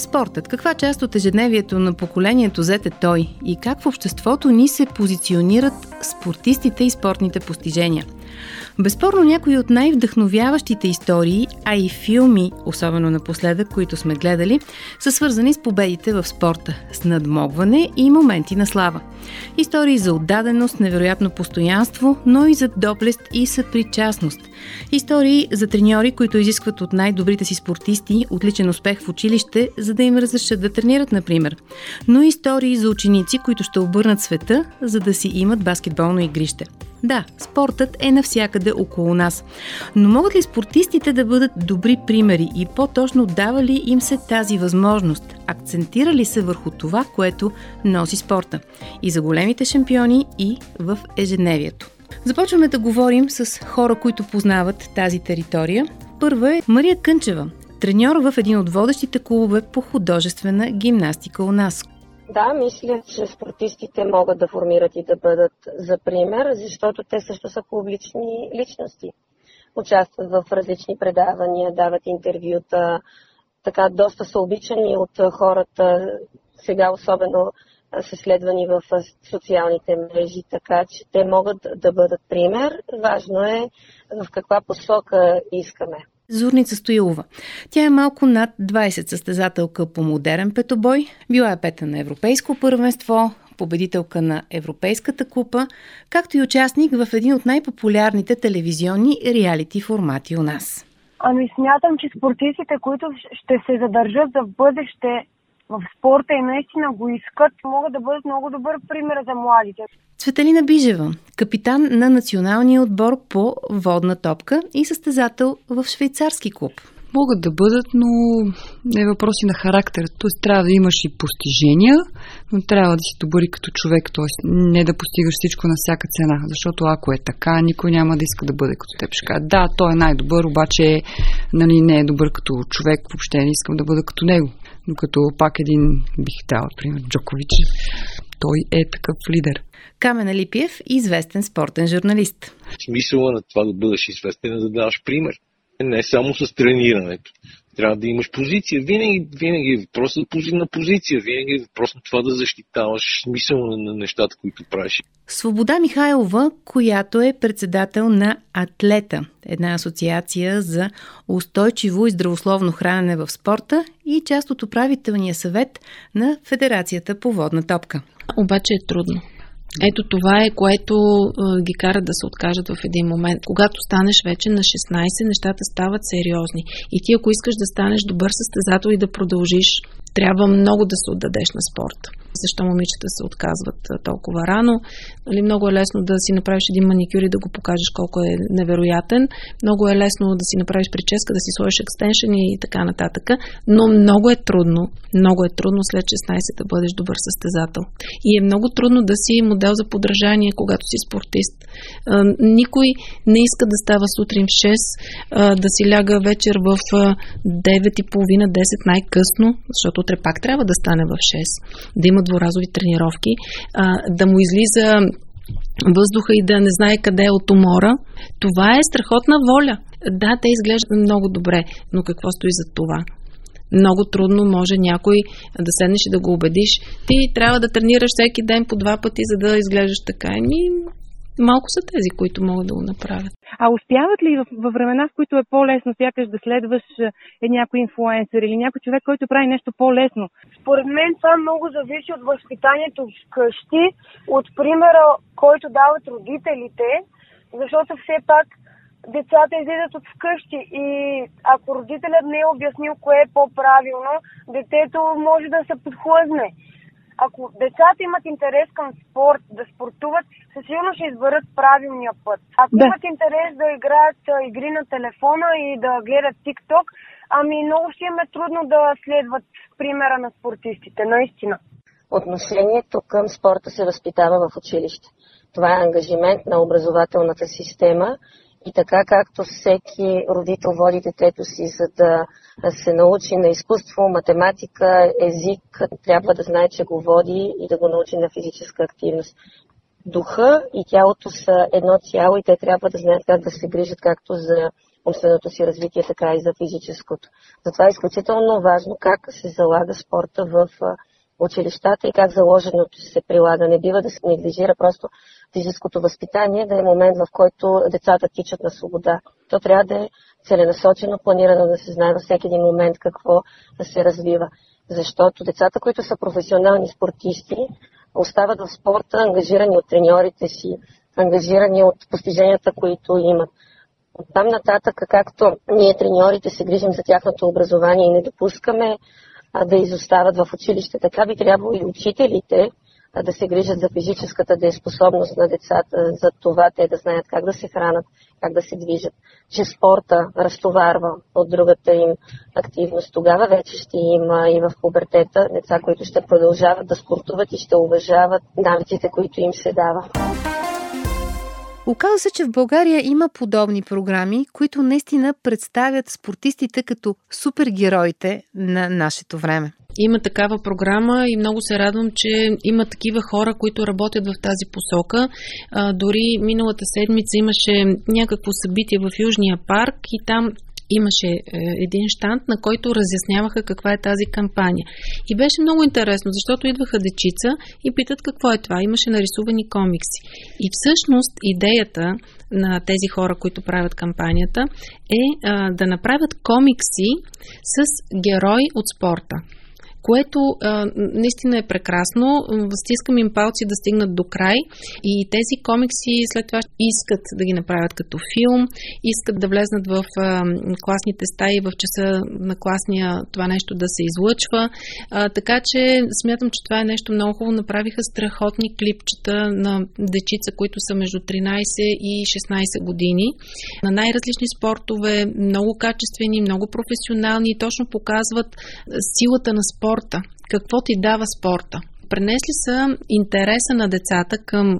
Спортът. Каква част от ежедневието на поколението Z е той и как в обществото ни се позиционират спортистите и спортните постижения? Безспорно някои от най-вдъхновяващите истории, а и филми, особено напоследък, които сме гледали, са свързани с победите в спорта, с надмогване и моменти на слава. Истории за отдаденост, невероятно постоянство, но и за доблест и съпричастност. Истории за треньори, които изискват от най-добрите си спортисти отличен успех в училище, за да им разрешат да тренират, например. Но и истории за ученици, които ще обърнат света, за да си имат баскетболно игрище. Да, спортът е навсякъде около нас. Но могат ли спортистите да бъдат добри примери и по-точно дава ли им се тази възможност? Акцентира ли се върху това, което носи спорта? И за големите шампиони, и в ежедневието. Започваме да говорим с хора, които познават тази територия. Първа е Мария Кънчева, треньор в един от водещите клубове по художествена гимнастика у нас, да, мисля, че спортистите могат да формират и да бъдат за пример, защото те също са публични личности. Участват в различни предавания, дават интервюта, така доста са обичани от хората, сега особено са следвани в социалните мрежи, така че те могат да бъдат пример. Важно е в каква посока искаме. Зорница Стоилова. Тя е малко над 20 състезателка по модерен петобой, била е пета на Европейско първенство, победителка на Европейската купа, както и участник в един от най-популярните телевизионни реалити формати у нас. Ами смятам, че спортистите, които ще се задържат за бъдеще в спорта и наистина го искат, могат да бъдат много добър пример за младите. Цветелина Бижева, капитан на националния отбор по водна топка и състезател в швейцарски клуб. Могат да бъдат, но е въпроси на характер. Тоест трябва да имаш и постижения, но трябва да си добър и като човек, т.е. не да постигаш всичко на всяка цена, защото ако е така, никой няма да иска да бъде като теб. Ще кажа, да, той е най-добър, обаче нали, не е добър като човек, въобще не искам да бъда като него. Но като пак един бих дал, например, Джокович, той е такъв лидер. Камен Алипиев, известен спортен журналист. Смисъла на това да бъдеш известен е да даваш пример. Не само с тренирането. Трябва да имаш позиция. Винаги, винаги е въпрос на позиция. Винаги е въпрос на това да защитаваш смисъл на нещата, които правиш. Свобода Михайлова, която е председател на Атлета, една асоциация за устойчиво и здравословно хранене в спорта и част от управителния съвет на Федерацията по водна топка. Обаче е трудно. Ето това е, което ги кара да се откажат в един момент. Когато станеш вече на 16, нещата стават сериозни. И ти, ако искаш да станеш добър състезател и да продължиш, трябва много да се отдадеш на спорта защо момичета се отказват толкова рано. Нали, много е лесно да си направиш един маникюр и да го покажеш колко е невероятен. Много е лесно да си направиш прическа, да си сложиш екстеншън и така нататък. Но много е трудно, много е трудно след 16 да бъдеш добър състезател. И е много трудно да си модел за подражание, когато си спортист. Никой не иска да става сутрин в 6, да си ляга вечер в 9.30-10 най-късно, защото утре пак трябва да стане в 6. Да има дворазови тренировки, да му излиза въздуха и да не знае къде е от умора. Това е страхотна воля. Да, те изглеждат много добре, но какво стои за това? Много трудно може някой да седнеш и да го убедиш. Ти трябва да тренираш всеки ден по два пъти, за да изглеждаш така. Еми, малко са тези, които могат да го направят. А успяват ли във времена, в които е по-лесно сякаш да следваш е някой инфлуенсър или някой човек, който прави нещо по-лесно? Според мен това много зависи от възпитанието вкъщи, от примера, който дават родителите, защото все пак децата излизат от вкъщи и ако родителят не е обяснил кое е по-правилно, детето може да се подхлъзне ако децата имат интерес към спорт, да спортуват, със сигурност ще изберат правилния път. Ако да. имат интерес да играят игри на телефона и да гледат TikTok, ами много ще им е трудно да следват примера на спортистите, наистина. отношението към спорта се възпитава в училище. Това е ангажимент на образователната система и така както всеки родител води детето си, за да се научи на изкуство, математика, език, трябва да знае, че го води и да го научи на физическа активност. Духа и тялото са едно цяло и те трябва да знаят как да се грижат както за умственото си развитие, така и за физическото. Затова е изключително важно как се залага спорта в училищата и как заложеното се прилага. Не бива да се неглижира просто физическото възпитание, да е момент, в който децата тичат на свобода. То трябва да е целенасочено, планирано да се знае във всеки един момент какво да се развива. Защото децата, които са професионални спортисти, остават в спорта ангажирани от треньорите си, ангажирани от постиженията, които имат. От там нататък, както ние треньорите се грижим за тяхното образование и не допускаме да изостават в училище, така би трябвало и учителите да се грижат за физическата дееспособност на децата, за това те да знаят как да се хранат, как да се движат, че спорта разтоварва от другата им активност. Тогава вече ще има и в пубертета деца, които ще продължават да спортуват и ще уважават навиците, които им се дава. Оказва се, че в България има подобни програми, които наистина представят спортистите като супергероите на нашето време. Има такава програма и много се радвам, че има такива хора, които работят в тази посока. А, дори миналата седмица имаше някакво събитие в Южния парк и там имаше е, един штант, на който разясняваха каква е тази кампания. И беше много интересно, защото идваха дечица и питат какво е това. Имаше нарисувани комикси. И всъщност идеята на тези хора, които правят кампанията, е а, да направят комикси с герой от спорта което а, наистина е прекрасно. Стискам им палци да стигнат до край и тези комикси след това искат да ги направят като филм, искат да влезнат в а, класните стаи в часа на класния това нещо да се излъчва. А, така че смятам, че това е нещо много хубаво. Направиха страхотни клипчета на дечица, които са между 13 и 16 години на най-различни спортове, много качествени, много професионални и точно показват силата на спорта спорта. Какво ти дава спорта? Пренесли са интереса на децата към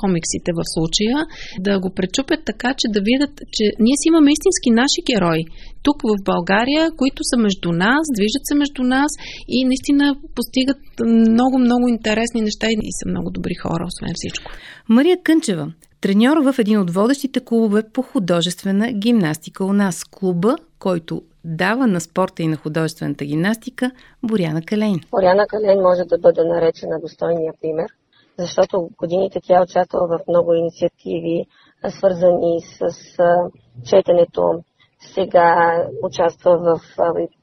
комиксите в случая, да го пречупят така, че да видят, че ние си имаме истински наши герои тук в България, които са между нас, движат се между нас и наистина постигат много, много интересни неща и са много добри хора, освен всичко. Мария Кънчева, треньор в един от водещите клубове по художествена гимнастика у нас. Клуба, който дава на спорта и на художествената гимнастика Боряна Калейн. Боряна Калейн може да бъде наречена достойния пример, защото годините тя участва в много инициативи, свързани с четенето. Сега участва в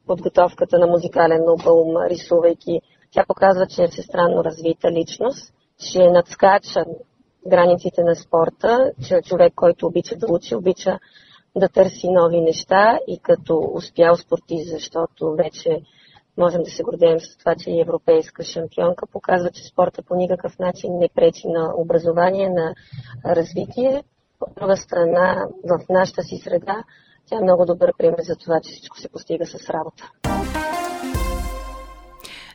подготовката на музикален албум, рисувайки. Тя показва, че е всестранно развита личност, че надскача границите на спорта, че е човек, който обича да учи, обича да търси нови неща и като успял спортист, защото вече можем да се гордеем с това, че е европейска шампионка, показва, че спорта по никакъв начин не пречи на образование, на развитие. От друга страна, в нашата си среда, тя е много добър пример за това, че всичко се постига с работа.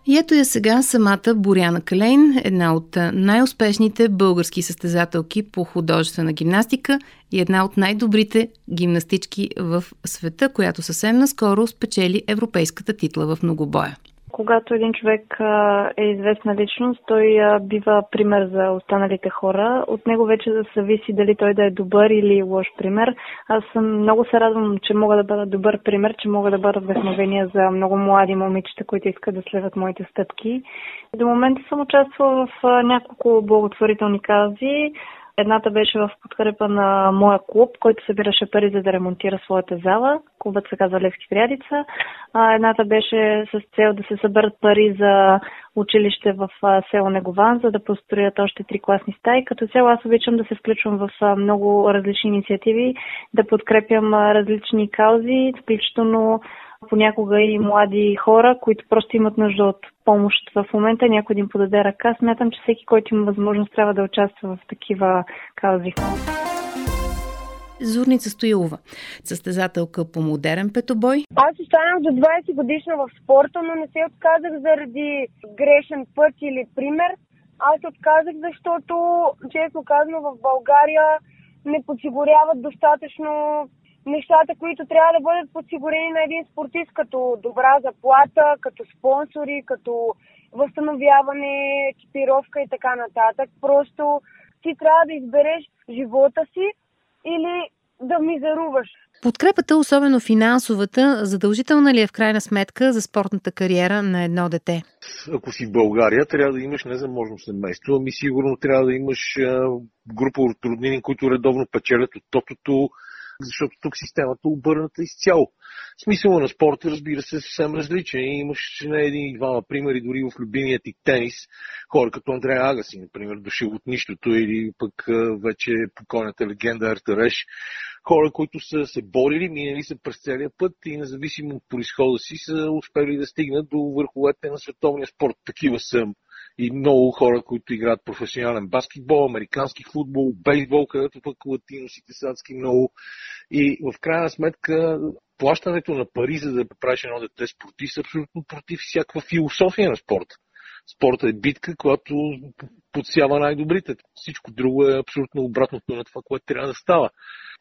И ето я сега самата Боряна Калейн, една от най-успешните български състезателки по художествена гимнастика и една от най-добрите гимнастички в света, която съвсем наскоро спечели европейската титла в многобоя когато един човек е известна личност, той бива пример за останалите хора. От него вече да зависи дали той да е добър или лош пример. Аз съм, много се радвам, че мога да бъда добър пример, че мога да бъда вдъхновение за много млади момичета, които искат да следват моите стъпки. До момента съм участвала в няколко благотворителни кази. Едната беше в подкрепа на моя клуб, който събираше пари за да ремонтира своята зала. Клубът се казва Левски Прядица. А едната беше с цел да се съберат пари за училище в село Негован, за да построят още три класни стаи. Като цяло аз обичам да се включвам в много различни инициативи, да подкрепям различни каузи, включително понякога и млади хора, които просто имат нужда от помощ в момента, някой да им подаде ръка. Смятам, че всеки, който има възможност, трябва да участва в такива каузи. Зорница Стоилова, състезателка по модерен петобой. Аз останах до 20 годишна в спорта, но не се отказах заради грешен път или пример. Аз отказах, защото, честно казано, в България не подсигуряват достатъчно нещата, които трябва да бъдат подсигурени на един спортист, като добра заплата, като спонсори, като възстановяване, екипировка и така нататък. Просто ти трябва да избереш живота си или да мизеруваш. Подкрепата, особено финансовата, задължителна ли е в крайна сметка за спортната кариера на едно дете? Ако си в България, трябва да имаш незаможно семейство, ами сигурно трябва да имаш група от роднини, които редовно печелят от тотото, защото тук системата е обърната изцяло. Смисъла на спорта, разбира се, е съвсем различен. И имаш не един и двама примери, дори в любимият ти тенис. Хора като Андрея Агаси, например, дошъл от нищото, или пък вече покойната легенда Артареш. Хора, които са се борили, минали са през целия път и независимо от происхода си, са успели да стигнат до върховете на световния спорт. Такива са и много хора, които играят професионален баскетбол, американски футбол, бейсбол, където пък латиносите са адски много. И в крайна сметка плащането на пари, за да правиш едно дете спортист, е абсолютно против всякаква философия на спорта. Спорта е битка, която подсява най-добрите. Всичко друго е абсолютно обратното на това, което трябва да става.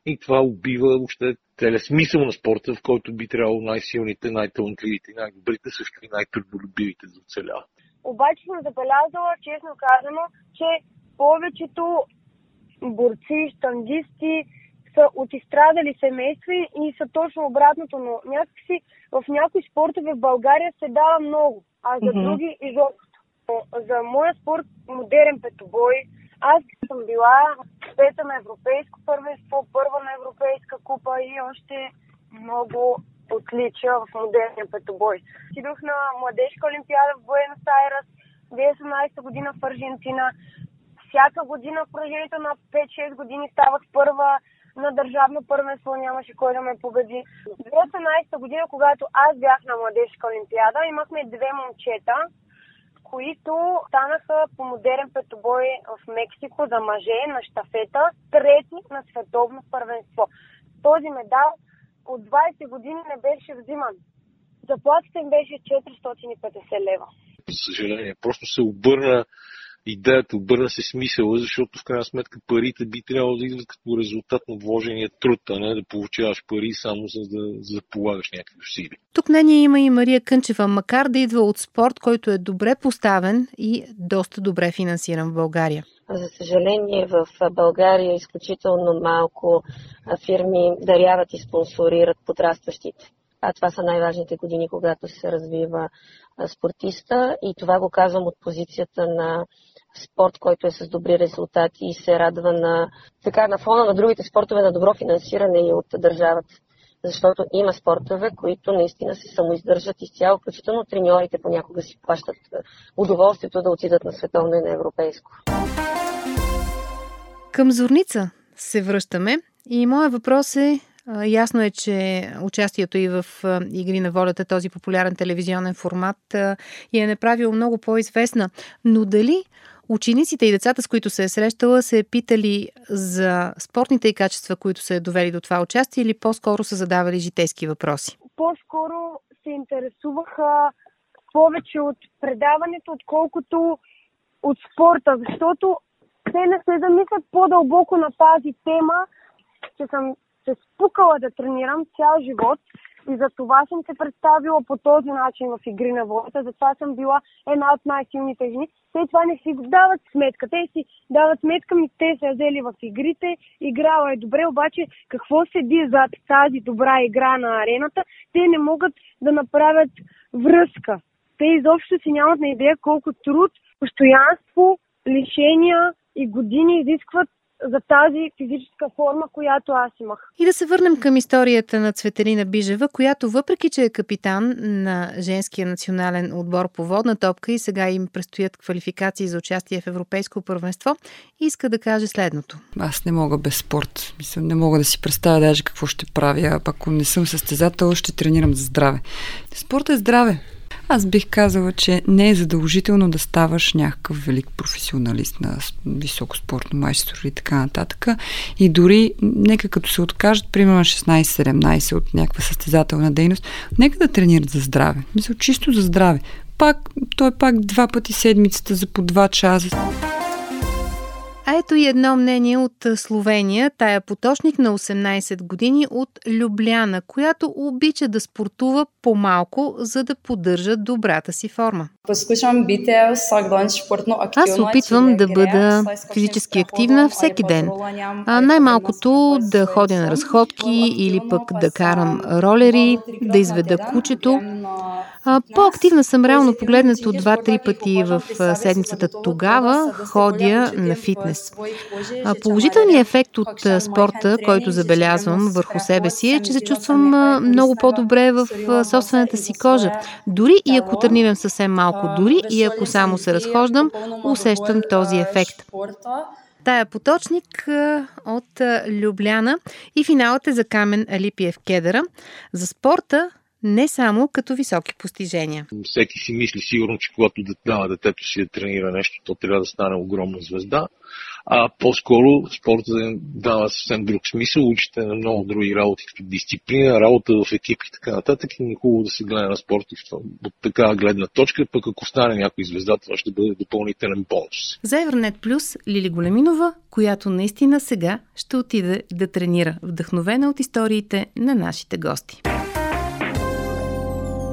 И това убива въобще целият смисъл на спорта, в който би трябвало най-силните, най-талантливите, най-добрите, също и най-трудолюбивите да оцеляват. Обаче съм забелязала, честно казано, че повечето борци, штангисти са от изстрадали семейства и са точно обратното, но някакси в някои спортове в България се дава много, а за mm-hmm. други изобщо. За моя спорт, модерен петобой, аз съм била пета на европейско първенство, първа на европейска купа и още много отличия в модерния петобой. Отидох на младежка олимпиада в Буенос Айрес 2018 година в Аржентина. Всяка година в продължението на 5-6 години ставах първа на държавно първенство, нямаше кой да ме победи. 2018 година, когато аз бях на младежка олимпиада, имахме две момчета, които станаха по модерен петобой в Мексико за мъже на штафета, трети на световно първенство. Този медал от 20 години не беше взиман. Заплатата им беше 450 лева. За съжаление, просто се обърна идеята, обърна се смисъла, защото в крайна сметка парите би трябвало да идват като резултат на вложения труд, а не да получаваш пари само за да, за да полагаш някакви усилия. Тук мнение има и Мария Кънчева, макар да идва от спорт, който е добре поставен и доста добре финансиран в България. За съжаление, в България изключително малко фирми даряват и спонсорират подрастващите. А това са най-важните години, когато се развива спортиста и това го казвам от позицията на спорт, който е с добри резултати и се радва на, така, на фона на другите спортове на добро финансиране и от държавата. Защото има спортове, които наистина се самоиздържат изцяло, включително треньорите понякога си плащат удоволствието да отидат на световно и на европейско. Към Зорница се връщаме и моят въпрос е Ясно е, че участието и в Игри на волята, този популярен телевизионен формат, я е направил много по-известна. Но дали учениците и децата, с които се е срещала, се е питали за спортните и качества, които се е довели до това участие или по-скоро са задавали житейски въпроси? По-скоро се интересуваха повече от предаването, отколкото от спорта, защото не се замислят по-дълбоко на тази тема, че съм се спукала да тренирам цял живот и за това съм се представила по този начин в игри на волята, затова съм била една от най-силните жени. Те това не си дават сметка. Те си дават сметка ми, те са взели в игрите, играла е добре, обаче какво седи зад тази добра игра на арената, те не могат да направят връзка. Те изобщо си нямат на идея колко труд, постоянство, лишения и години изискват за тази физическа форма, която аз имах. И да се върнем към историята на Цветелина Бижева, която въпреки, че е капитан на женския национален отбор по водна топка и сега им предстоят квалификации за участие в Европейско първенство, иска да каже следното. Аз не мога без спорт. Мисля, не мога да си представя даже какво ще правя. Ако не съм състезател, ще тренирам за здраве. Спорт е здраве. Аз бих казала, че не е задължително да ставаш някакъв велик професионалист на високо спортно майстор и така нататък. И дори, нека като се откажат, примерно 16-17 от някаква състезателна дейност, нека да тренират за здраве. Мисля, чисто за здраве. Пак, той пак два пъти седмицата за по два часа. А ето и едно мнение от Словения, тая поточник на 18 години от Любляна, която обича да спортува по-малко, за да поддържа добрата си форма. Аз опитвам да бъда физически активна всеки ден. А най-малкото да ходя на разходки или пък да карам ролери, да изведа кучето. По-активна съм реално погледнато два-три пъти в седмицата. Тогава ходя на фитнес. Положителният ефект от спорта, който забелязвам върху себе си е, че се чувствам много по-добре в собствената си кожа. Дори и ако тренирам съвсем малко, дори и ако само се разхождам, усещам този ефект. Тая поточник от Любляна и финалът е за Камен Алипиев Кедъра. За спорта не само като високи постижения. Всеки си мисли сигурно, че когато дава детето си да тренира нещо, то трябва да стане огромна звезда. А по-скоро спорта дава съвсем друг смисъл, учите на много други работи, като дисциплина, работа в екип и така нататък. И е хубаво да се гледа на спорта от такава гледна точка, пък ако стане някой звезда, това ще бъде допълнителен бонус. За Евронет Плюс Лили Големинова, която наистина сега ще отиде да тренира, вдъхновена от историите на нашите гости.